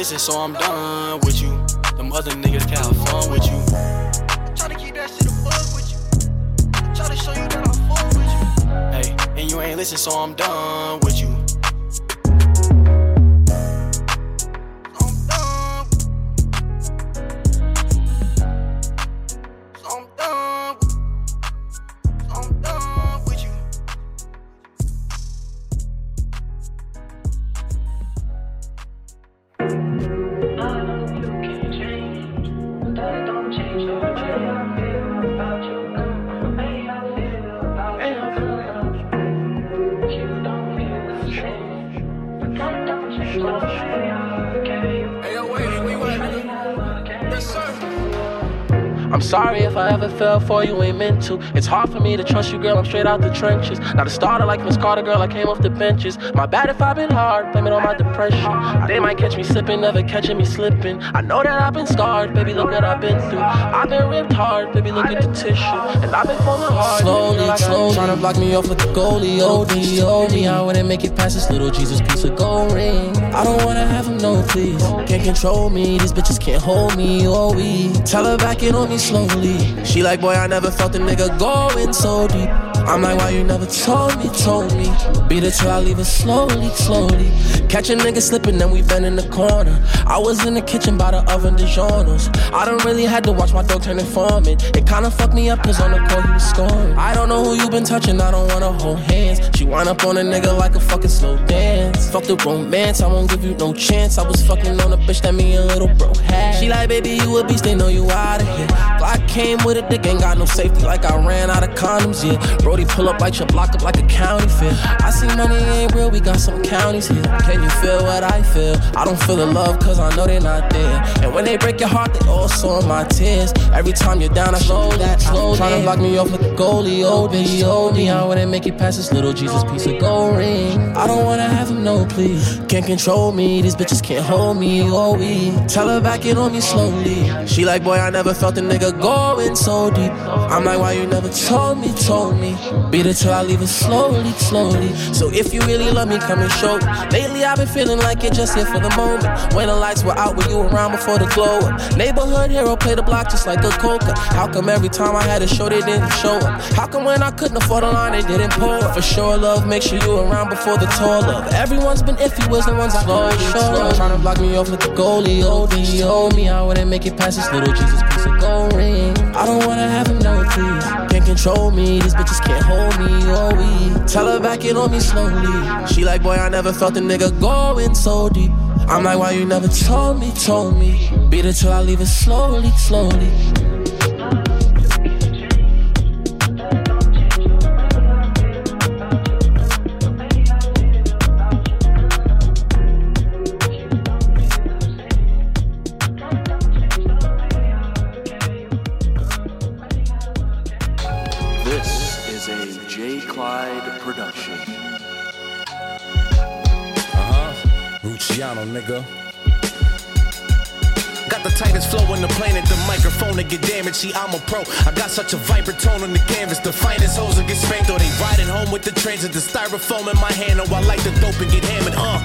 And you ain't listen, so I'm done with you. Them other niggas can have fun with you. I try to keep that shit above with you. I try to show you that I'm fuck with you. Hey, and you ain't listen, so I'm done with you. I'm sorry if I ever fell for you, ain't meant to. It's hard for me to trust you, girl. I'm straight out the trenches. Not a starter like Miss Carter, girl. I came off the benches. My bad if I've been hard, blame it on my depression. They might catch me slipping, never catching me slipping. I know that I've been scarred, baby. Look what I've been through. I've been ripped hard, baby. Look at the tissue, and I've been falling hard. Slowly, slowly, trying to block me off like a goalie. Oh, OD, OD, me, I wouldn't make it past this little Jesus piece of gold ring. I don't wanna have him, no, please. Can't control me, these bitches can't hold me, oh, we. Tell her back it on me slowly. She like, boy, I never felt a nigga going so deep. I'm like, why you never told me, told me? Beat it till I leave it slowly, slowly. Catch a nigga slipping, then we been in the corner. I was in the kitchen by the oven, DiGiorno's. I don't really had to watch my dog turn informant. It kinda fucked me up, cause on the call he was scoring. I don't know who you been touching, I don't wanna hold hands. She wind up on a nigga like a fucking slow dance. Fuck the romance, I won't give you no chance. I was fucking on a bitch that me and little bro had. She like, baby, you a beast, they know you out of here. Glock came with a dick, ain't got no safety, like I ran out of condoms, yeah. Brody pull up like your block up like a county fair. I see money ain't real, we got some counties here. Can you feel what I feel? I don't feel the love, cause I know they're not there. And when they break your heart, they all saw my tears. Every time you're down, I slow that, slow Trying to block me off like a goalie, OD, OD. I wouldn't make it past this little Jesus piece of gold ring. I don't wanna have him, no, please. Can't control me, these bitches can't hold me, oh, we. Tell her back it on me slowly. She like, boy, I never felt a nigga going so deep. I'm like, why you never told me, told me? Beat it till I leave it slowly, slowly. So if you really love me, come and show. Lately, I've been feeling like it just here for the moment. When the lights were out, were you around before the glow up? Neighborhood hero, play the block just like a coca. How come every time I had a show, they didn't show up? How come when I couldn't afford a line, they didn't pull up? For sure, love, make sure you around before the tour love. Everyone's been iffy, was the ones I slowly, slowly. Trying to block me off like a goalie, OD, oh me. I wouldn't make it past this little Jesus piece of gold ring. I don't wanna have him, no, please. Can't control me, these bitches can't hold me, oh we. Tell her back it on me slowly. She like, boy, I never felt a nigga going so deep. I'm like, why you never told me, told me? Beat it till I leave it slowly, slowly. Nigga. Got the tightest flow on the planet, the microphone to get damaged. See, I'm a pro. I got such a vibrant tone on the canvas. The finest hoes will get spanked, or they riding home with the transit. The styrofoam in my hand, oh, I like the dope and get hammered. Uh,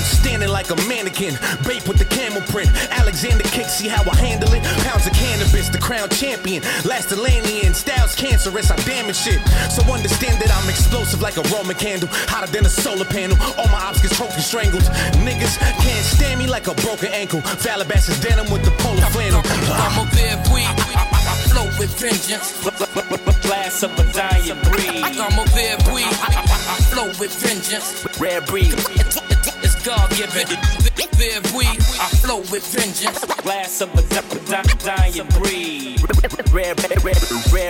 I'm outstanding like a mannequin. Bape with the camel print. Alexander kick, see how I handle it. Pounds of cannabis, the crown champion. Last Atlantean, styles cancerous, I damage shit. So understand that I'm explosive like a Roman candle. Hotter than a solar panel. All my ops get trophy strangled. Niggas can't stand me like a broken ankle. Calabasas denim with the polar flannel. I'm a bad boy. I, I, I flow flow with vengeance. Glass of a dying breed. Como rare breed. I flow with vengeance. Rare breed. God given. Rare breed. I flow with vengeance. Last of a dying breed. Rare,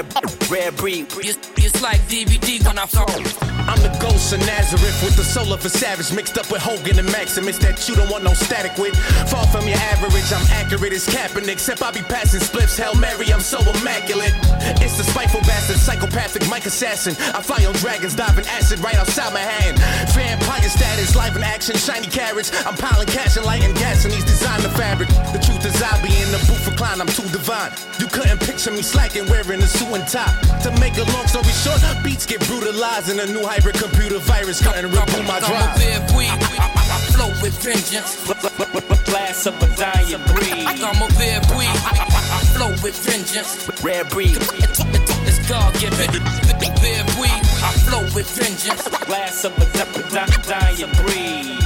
rare, rare, breed. It's, it's like DVD when I flow. I'm the ghost of Nazareth with the soul of a savage mixed up with Hogan and Maximus that you don't want no static with. Far from your average, I'm accurate as Kaepernick. Except I be passing spliffs, Hail Mary, I'm so immaculate. It's the spiteful bastard, psychopathic mic assassin. I fly on dragons, diving acid right outside my hand. Vampire status, live in action, shiny carats. I'm piling cash and lighting gas in these designer fabric. The truth is I be in the booth recline, I'm too divine. You couldn't picture me slacking, wearing a suit and tie. To make a long story short, beats get brutalized in a new hybrid computer virus cutting and reboot my drive. I flow with vengeance. Glass of a dying breed. I'm a rare breed. I flow with vengeance. Rare breed. It's God given. Rare breed. I flow with vengeance. Glass of a dying breed.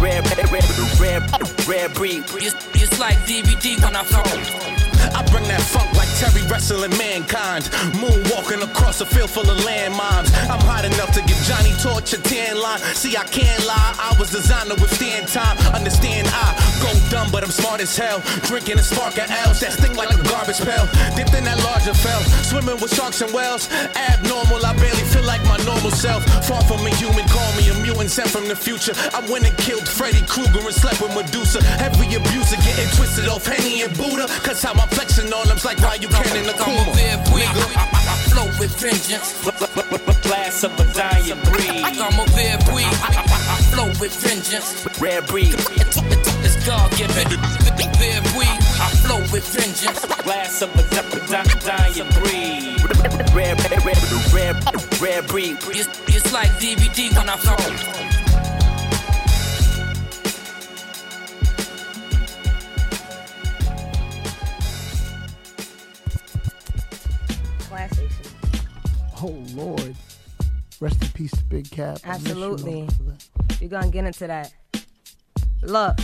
Rare, rare, rare, rare breed. It's, it's like DVD when I flow. I bring that funk like Terry wrestling mankind. Moonwalking across a field full of landmines. I'm hot enough to give Johnny Torch a 10 line. See, I can't lie. I was designed to withstand time. Understand, I go dumb, but I'm smart as hell. Drinking a spark of L's that sting like a garbage pail. Dipped in that larger fell. Swimming with sharks and whales. Abnormal, I barely feel like my normal self. Far from a human, call me a mutant sent from the future. I went and killed Freddy Krueger and slept with Medusa. Every abuser getting twisted off Henny and Buddha. Cause how I'm flexing on them's like why you can in the Kuma. Nigga. I flow with vengeance. Glass of a dying breed. I'm a rare breed. I flow with vengeance. Rare breed. It's God given. Rare breed. I flow with vengeance. Glass of a dying breed. Rare, rare, rare, rare breed. It's, it's like DVD when I flow. Peace to Big Cap. I miss you, Absolutely. motherfucker. We're gonna get into that. Look.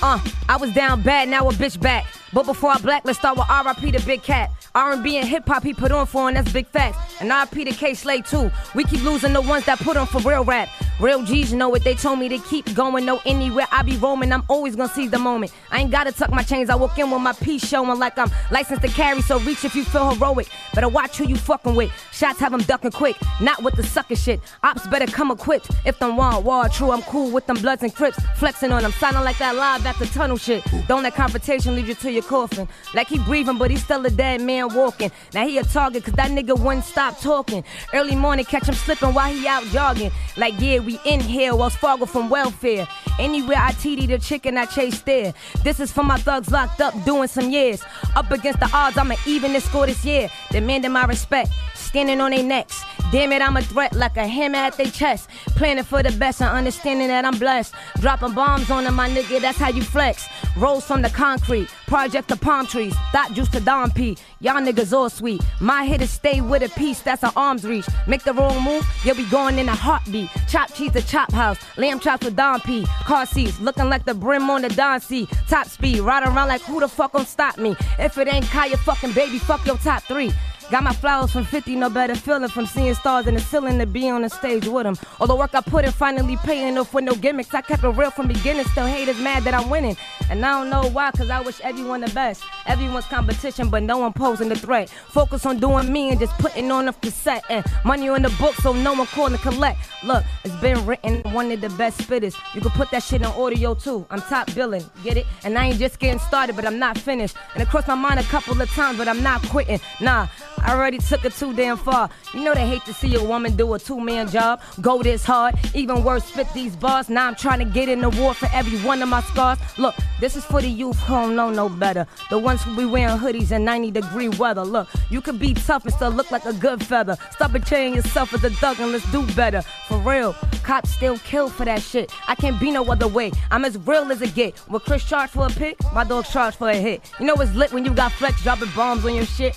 Uh, I was down bad, now a bitch back. But before I blacklist, start with R.I.P. the Big Cat. R&B and hip hop he put on for, and that's big facts. And R.I.P. the Kay Slay too. We keep losing the ones that put on for real rap. Real G's know what they told me to keep going. No, anywhere I be roaming, I'm always gonna seize the moment. I ain't gotta tuck my chains. I walk in with my piece showing like I'm licensed to carry. So reach if you feel heroic. Better watch who you fucking with. Shots have them ducking quick, not with the sucker shit. Ops better come equipped. If them want war true, I'm cool with them bloods and crips. Flexing on them, sounding like that live at the tunnel shit. Don't let confrontation lead you to your coffin. Like he breathing, but he's still a dead man walking. Now he a target, cause that nigga wouldn't stop talking. Early morning, catch him slipping while he out jogging. Like, yeah, we in here, Wells Fargo from welfare. Anywhere I TD the chicken, I chase there. This is for my thugs locked up doing some years. Up against the odds, I'ma even this score this year. Demanding my respect, standing on their necks. Damn it, I'm a threat like a hammer at their chest. Planning for the best and understanding that I'm blessed. Dropping bombs on them, my nigga, that's how you flex. Rolls from the concrete, project the palm trees. Thought juice to Dom P. Y'all niggas all sweet. My hit is stay with a piece, that's an arm's reach. Make the wrong move, you'll be going in a heartbeat. Chop cheese to chop house, lamb chops with Dom P. Car seats, looking like the brim on the Don C. Top speed, ride around like who the fuck gon' stop me? If it ain't Kaya fucking baby, fuck your top three. Got my flowers from 50, no better feeling from seeing stars in the ceiling to be on the stage with them. All the work I put in finally paying off with no gimmicks. I kept it real from beginning, still haters mad that I'm winning. And I don't know why, cause I wish everyone the best. Everyone's competition, but no one posing the threat. Focus on doing me and just putting on a cassette. And money on the book, so no one calling to collect. Look, it's been written, one of the best spitters. You can put that shit on audio too. I'm top billing, get it? And I ain't just getting started, but I'm not finished. And it crossed my mind a couple of times, but I'm not quitting. Nah, I already took it too damn far. You know they hate to see a woman do a two man job, go this hard. Even worse, spit these bars. Now I'm trying to get in the war for every one of my scars. Look, this is for the youth who don't know no better. The ones who be wearing hoodies in 90 degree weather. Look, you can be tough and still look like a good feather. Stop betraying yourself as a thug and let's do better. For real, cops still kill for that shit. I can't be no other way. I'm as real as it get. When Chris charged for a pick, my dog charged for a hit. You know it's lit when you got flex dropping bombs on your shit?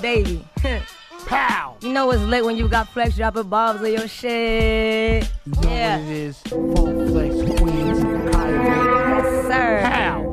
Baby. Pow! You know it's lit when you got flex dropping bombs on your shit. You know yeah. what it is. Full flex queens. Yes, sir. Pow!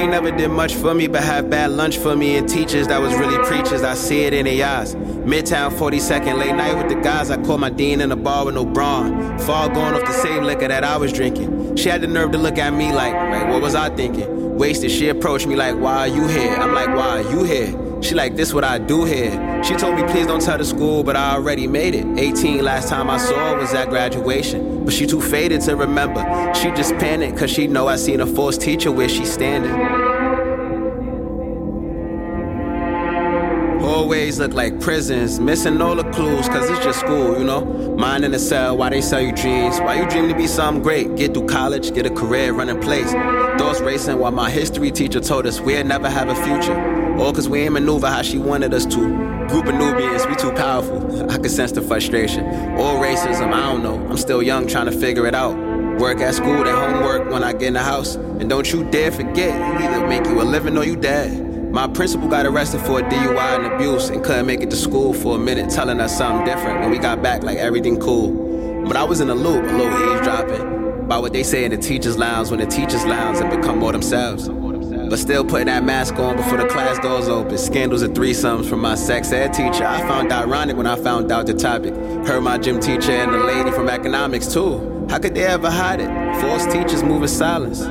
Never did much for me, but have bad lunch for me. And teachers that was really preachers, I see it in their eyes. Midtown 42nd, late night with the guys. I caught my dean in the bar with no brawn. Fall going off the same liquor that I was drinking. She had the nerve to look at me like, like, what was I thinking? Wasted. She approached me like, why are you here? I'm like, why are you here? She like, this what I do here. She told me, please don't tell the school, but I already made it. 18 last time I saw her was at graduation. But she too faded to remember. She just panicked cause she know I seen a forced teacher where she standing. Hallways look like prisons, missing all the clues, cause it's just school, you know? Mind in a cell, why they sell you dreams? Why you dream to be something great? Get through college, get a career, run running place. Thoughts racing while my history teacher told us we'd never have a future. All cause we ain't maneuver how she wanted us to. Group of Nubians, we too powerful. I could sense the frustration. All racism, I don't know. I'm still young trying to figure it out. Work at school, then homework when I get in the house. And don't you dare forget, you either make you a living or you dead. My principal got arrested for a DUI and abuse and couldn't make it to school for a minute, telling us something different. When we got back, like everything cool. But I was in a loop, a little eavesdropping about what they say in the teachers' lounge when the teachers' lounge and become more themselves. But still putting that mask on before the class doors open. Scandals and threesomes from my sex ed teacher. I found ironic when I found out the topic. Heard my gym teacher and the lady from economics too. How could they ever hide it? Forced teachers move in silence.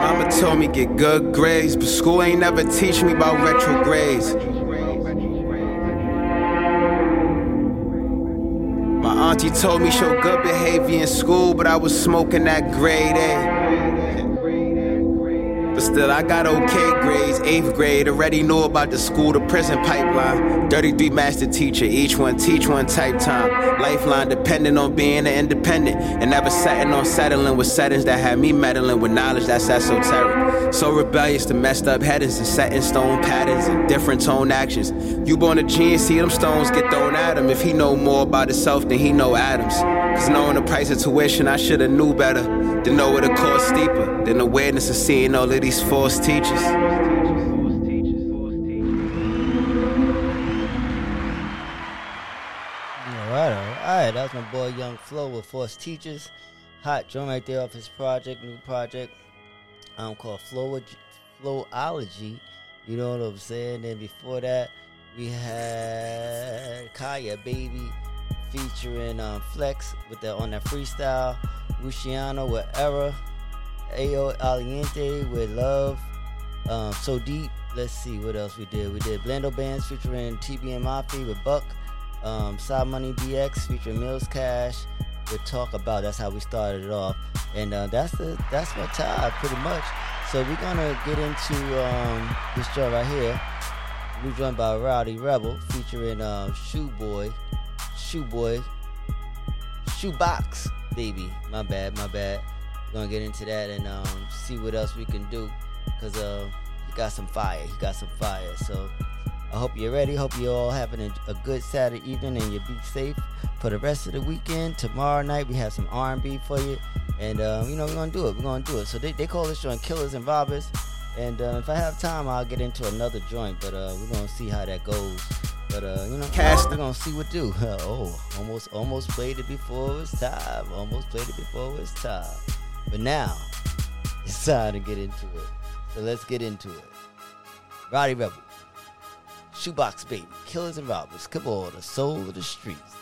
Mama told me get good grades, but school ain't never teach me about retrogrades. Auntie told me show good behavior in school, but I was smoking that grade A. But still, I got okay grades. Eighth grade, already knew about the school to prison pipeline. 33 master teacher, each one teach one type time. Lifeline depending on being an independent and never setting on settling with settings that had me meddling with knowledge that's esoteric. So rebellious to messed up headings and set in stone patterns and different tone actions. You born a genius, see them stones get thrown at him. If he know more about himself than he know Adams. Cause knowing the price of tuition, I shoulda knew better. To know what it cost steeper than awareness of seeing all of these forced teachers. Alright, alright. That was my boy Young Flow with Force Teachers. Hot joint right there off his project, new project. Um called Flow Flowology. You know what I'm saying? Then before that, we had Kaya Baby featuring um, Flex with the on that freestyle. Luciano with Era. Ayo Aliente with Love. Um, so Deep. Let's see what else we did. We did Blando Bands featuring TBM Mafia with Buck. Um, Side Money DX featuring Mills Cash with Talk About. That's how we started it off. And uh, that's the that's my tie pretty much. So we're gonna get into um, this joint right here. We're joined by Rowdy Rebel featuring um, Shoe Boy, Shoe Boy, shoe box Baby. My bad, my bad. We're gonna get into that and um, see what else we can do. Cause uh, he got some fire. He got some fire. So I hope you're ready. Hope you're all having a, a good Saturday evening and you be safe for the rest of the weekend. Tomorrow night we have some R&B for you, and um, you know we're gonna do it. We're gonna do it. So they, they call this joint "Killers and Robbers," and uh, if I have time, I'll get into another joint. But uh, we're gonna see how that goes. But uh, you know, Cast- we're gonna see what do. oh, almost almost played it before it was time. Almost played it before it was time. But now it's time to get into it. So let's get into it. Rowdy Rebel. Shoebox Baby, Killers and Robbers, come on, the soul of the streets.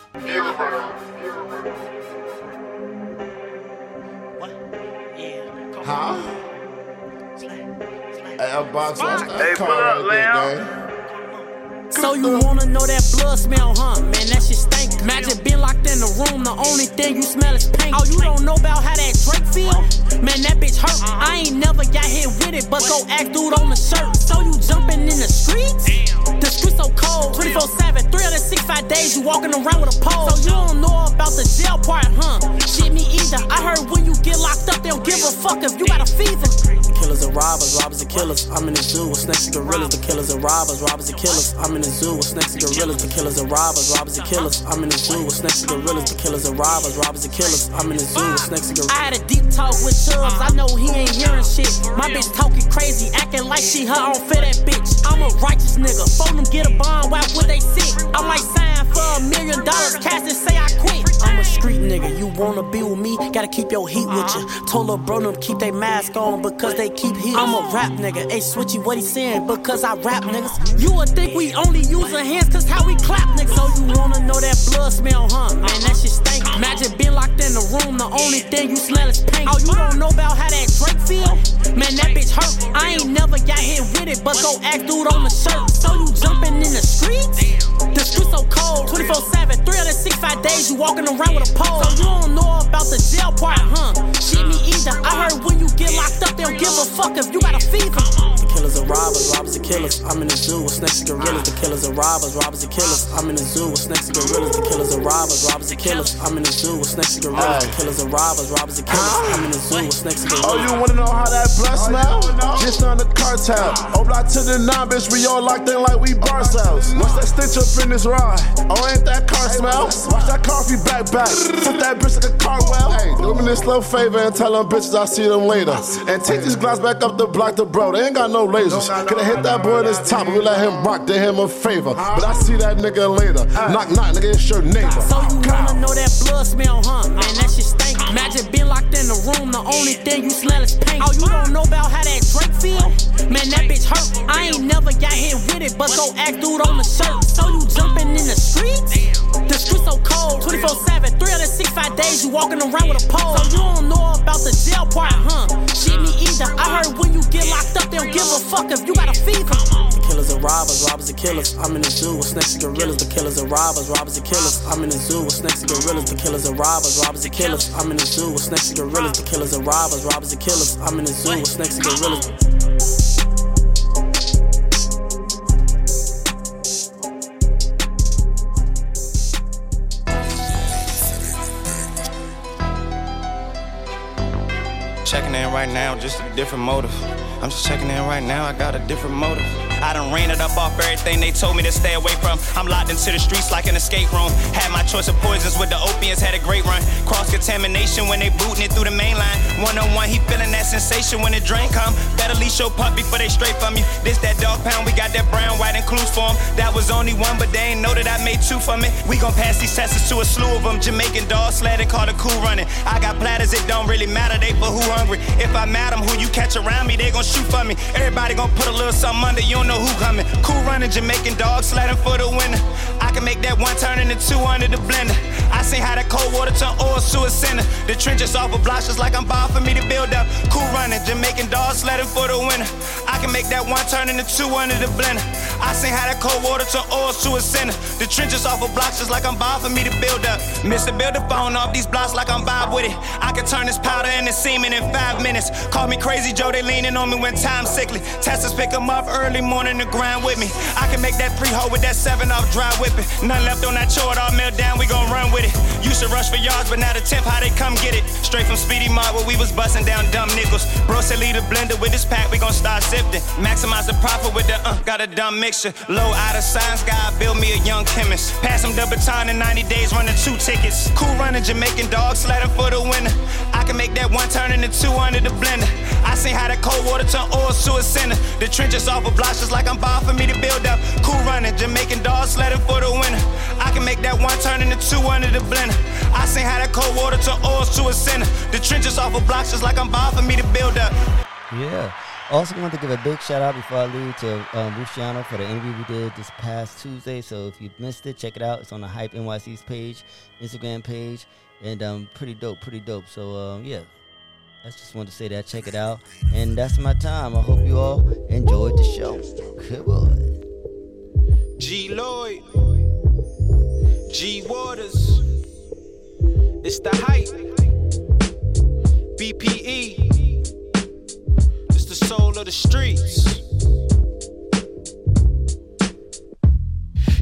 Huh? Hey, a box lost that Hey, pull up, right Lamb. So you wanna know that blood smell, huh? Man, that shit stink. Imagine being locked in the room, the only thing you smell is paint. Oh, you don't know about how that Drake feel? Man, that bitch hurt. I ain't never got hit with it, but go act dude on the shirt. So you jumping in the streets? The streets so cold, 24 7, 365 days you walking around with a pole. So you don't know about the jail part, huh? Shit, me either. I heard when you get locked up, they don't give a fuck if you got a fever. Killers and robbers, robbers and killers. I'm in the zoo with snakes and gorillas. The killers and robbers, robbers and killers. I'm in the zoo with snakes and gorillas. The killers and robbers, robbers and killers. I'm in the zoo with snakes and gorillas. The killers and robbers, robbers and killers. I'm in the zoo with snakes and gorillas. I had a deep talk with Chubbs. I know he ain't hearing shit. My bitch talking crazy, acting like she her. Don't feel that bitch. I'm a righteous nigga. Phone them, get a bond. Why would they sit? I might sign a million dollars. Cash and say I quit. I'm a street nigga, you wanna be with me, gotta keep your heat with you. Told her bro them keep their mask on because they keep heat. I'm a rap nigga, hey switchy, what he saying? Because I rap niggas. You would think we only use our hands cause how we clap niggas. So you wanna know that blood smell, huh? Man, that shit stink. Imagine being locked in the room, the only thing you smell is paint. Oh, you don't know about how that Drake feel? Man, that bitch hurt. I ain't never got hit with it, but go act dude on the shirt. So you jumping in the streets? The streets so cold, 24 7, 365 days you walking around with a pole. So you don't know about the jail part, huh? Shit, me either. I heard when you get locked up, they don't give a fuck if you got a fever. The killers are robbers, robbers are killers. I'm in the zoo with snakes and gorillas. The killers are robbers, robbers are killers. I'm in the zoo with snakes and gorillas. The killers are robbers, robbers are killers. I'm in the zoo with snakes and gorillas. The killers are robbers, robbers are killers. Ah. I'm in the zoo with snakes and gorillas. Oh, you wanna know how that blood smell? Just on the cartel. Oh, block to the nine, bitch. We all locked in like we bar cells. What's that stitch up in this ride? Oh, ain't that car smell? Watch that coffee back back. Flip that bitch like a carwell. Hey, do me this little favor and tell them bitches I see them later. And take these glass back up the block to bro. They ain't got no lasers. Coulda hit that boy in his top, we let him rock, did him a favor. But I see that nigga later. Knock, knock, nigga, it's your neighbor. So you wanna know that blood smell, huh? Man, that shit stink. Imagine being locked in the room, the only thing you smell is paint. Oh, you don't know about how that Drake feel? Man, that bitch hurt. I ain't never got hit with it, but go act dude on the shirt. So you jumping in the streets? The streets so cold, 24 7, 365 days you walking around with a pole. So you don't know about the jail part, fuck if you got a fever. The killers are robbers, robbers are killers. I'm in the zoo with snakes and gorillas. The killers are robbers, robbers are killers. I'm in the zoo with snakes and gorillas. The killers are robbers, robbers are killers. I'm in the zoo with snakes and gorillas. The killers are robbers, robbers are killers. I'm in the zoo with snakes and gorillas. Checking in right now, just a different motive. I'm just checking in right now, I got a different motive. I done ran it up off everything they told me to stay away from. I'm locked into the streets like an escape room. Had my choice of poisons with the opiates, had a great run. Cross contamination when they booting it through the main line. One on one, he feeling that sensation when the drain come. Better leash your pup before they straight from you. This that dog pound, we got that brown, white, and clues for 'em. That was only one, but they ain't know that I made two from it. We gon' pass these tests to a slew of them. Jamaican dog sledding, call it cool running. I got platters, it don't really matter, they for who hungry. If I mad mad 'em, who you catch around me, they gon' shoot for me. Everybody gon' put a little something under, you don't know who coming. Cool running, Jamaican dog sledding for the winner. I can make that one turn into two under the blender. I seen how that cold water turn oil to a center. The trenches off of blocks just like I'm bound for me to build up. Cool running, Jamaican dog sledding for the winner. I can make that one turn into two under the blender. I seen how that cold water turn oil to a center. The trenches off of blocks just like I'm bound for me to build up. Mr. Build the phone off these blocks like I'm Bob with it. I can turn this powder into semen in five minutes. Call me crazy Joe, they leaning on me when time's sickly. Testers pick 'em up early morning to grind with me. I can make that pre-hole with that seven off dry whipping. None left on that chore, it all melt down, we gon' run with it. Used to rush for yards, but now the temp, how they come get it. Straight from Speedy Mart where we was busting down dumb nickels. Bro said leave the blender with this pack, we gon' start sifting. Maximize the profit with the uh, got a dumb mixture. Low out of science guy, build me a young chemist. Pass him the baton in 90 days, running two tickets. Cool running, Jamaican dog sledding for the winner. Can make that one turn into two under the blender. I seen how that cold water turn oil to a center. The trenches off of blocks just like I'm bound for me to build up. Cool running, Jamaican dog sledding for the winner. I can make that one turn into two under the blender. I seen how that cold water turn oil to a center. The trenches off of blocks just like I'm bound for me to build up. Yeah. Also, want to give a big shout out before I leave to um, Luciano for the interview we did this past Tuesday. So if you missed it, check it out. It's on the Hype NYC's page, Instagram page, and um, pretty dope, pretty dope. So um, yeah, I just wanted to say that. Check it out, and that's my time. I hope you all enjoyed the show. Good boy. G Lloyd, G Waters, it's the hype. BPE, it's the soul of the streets.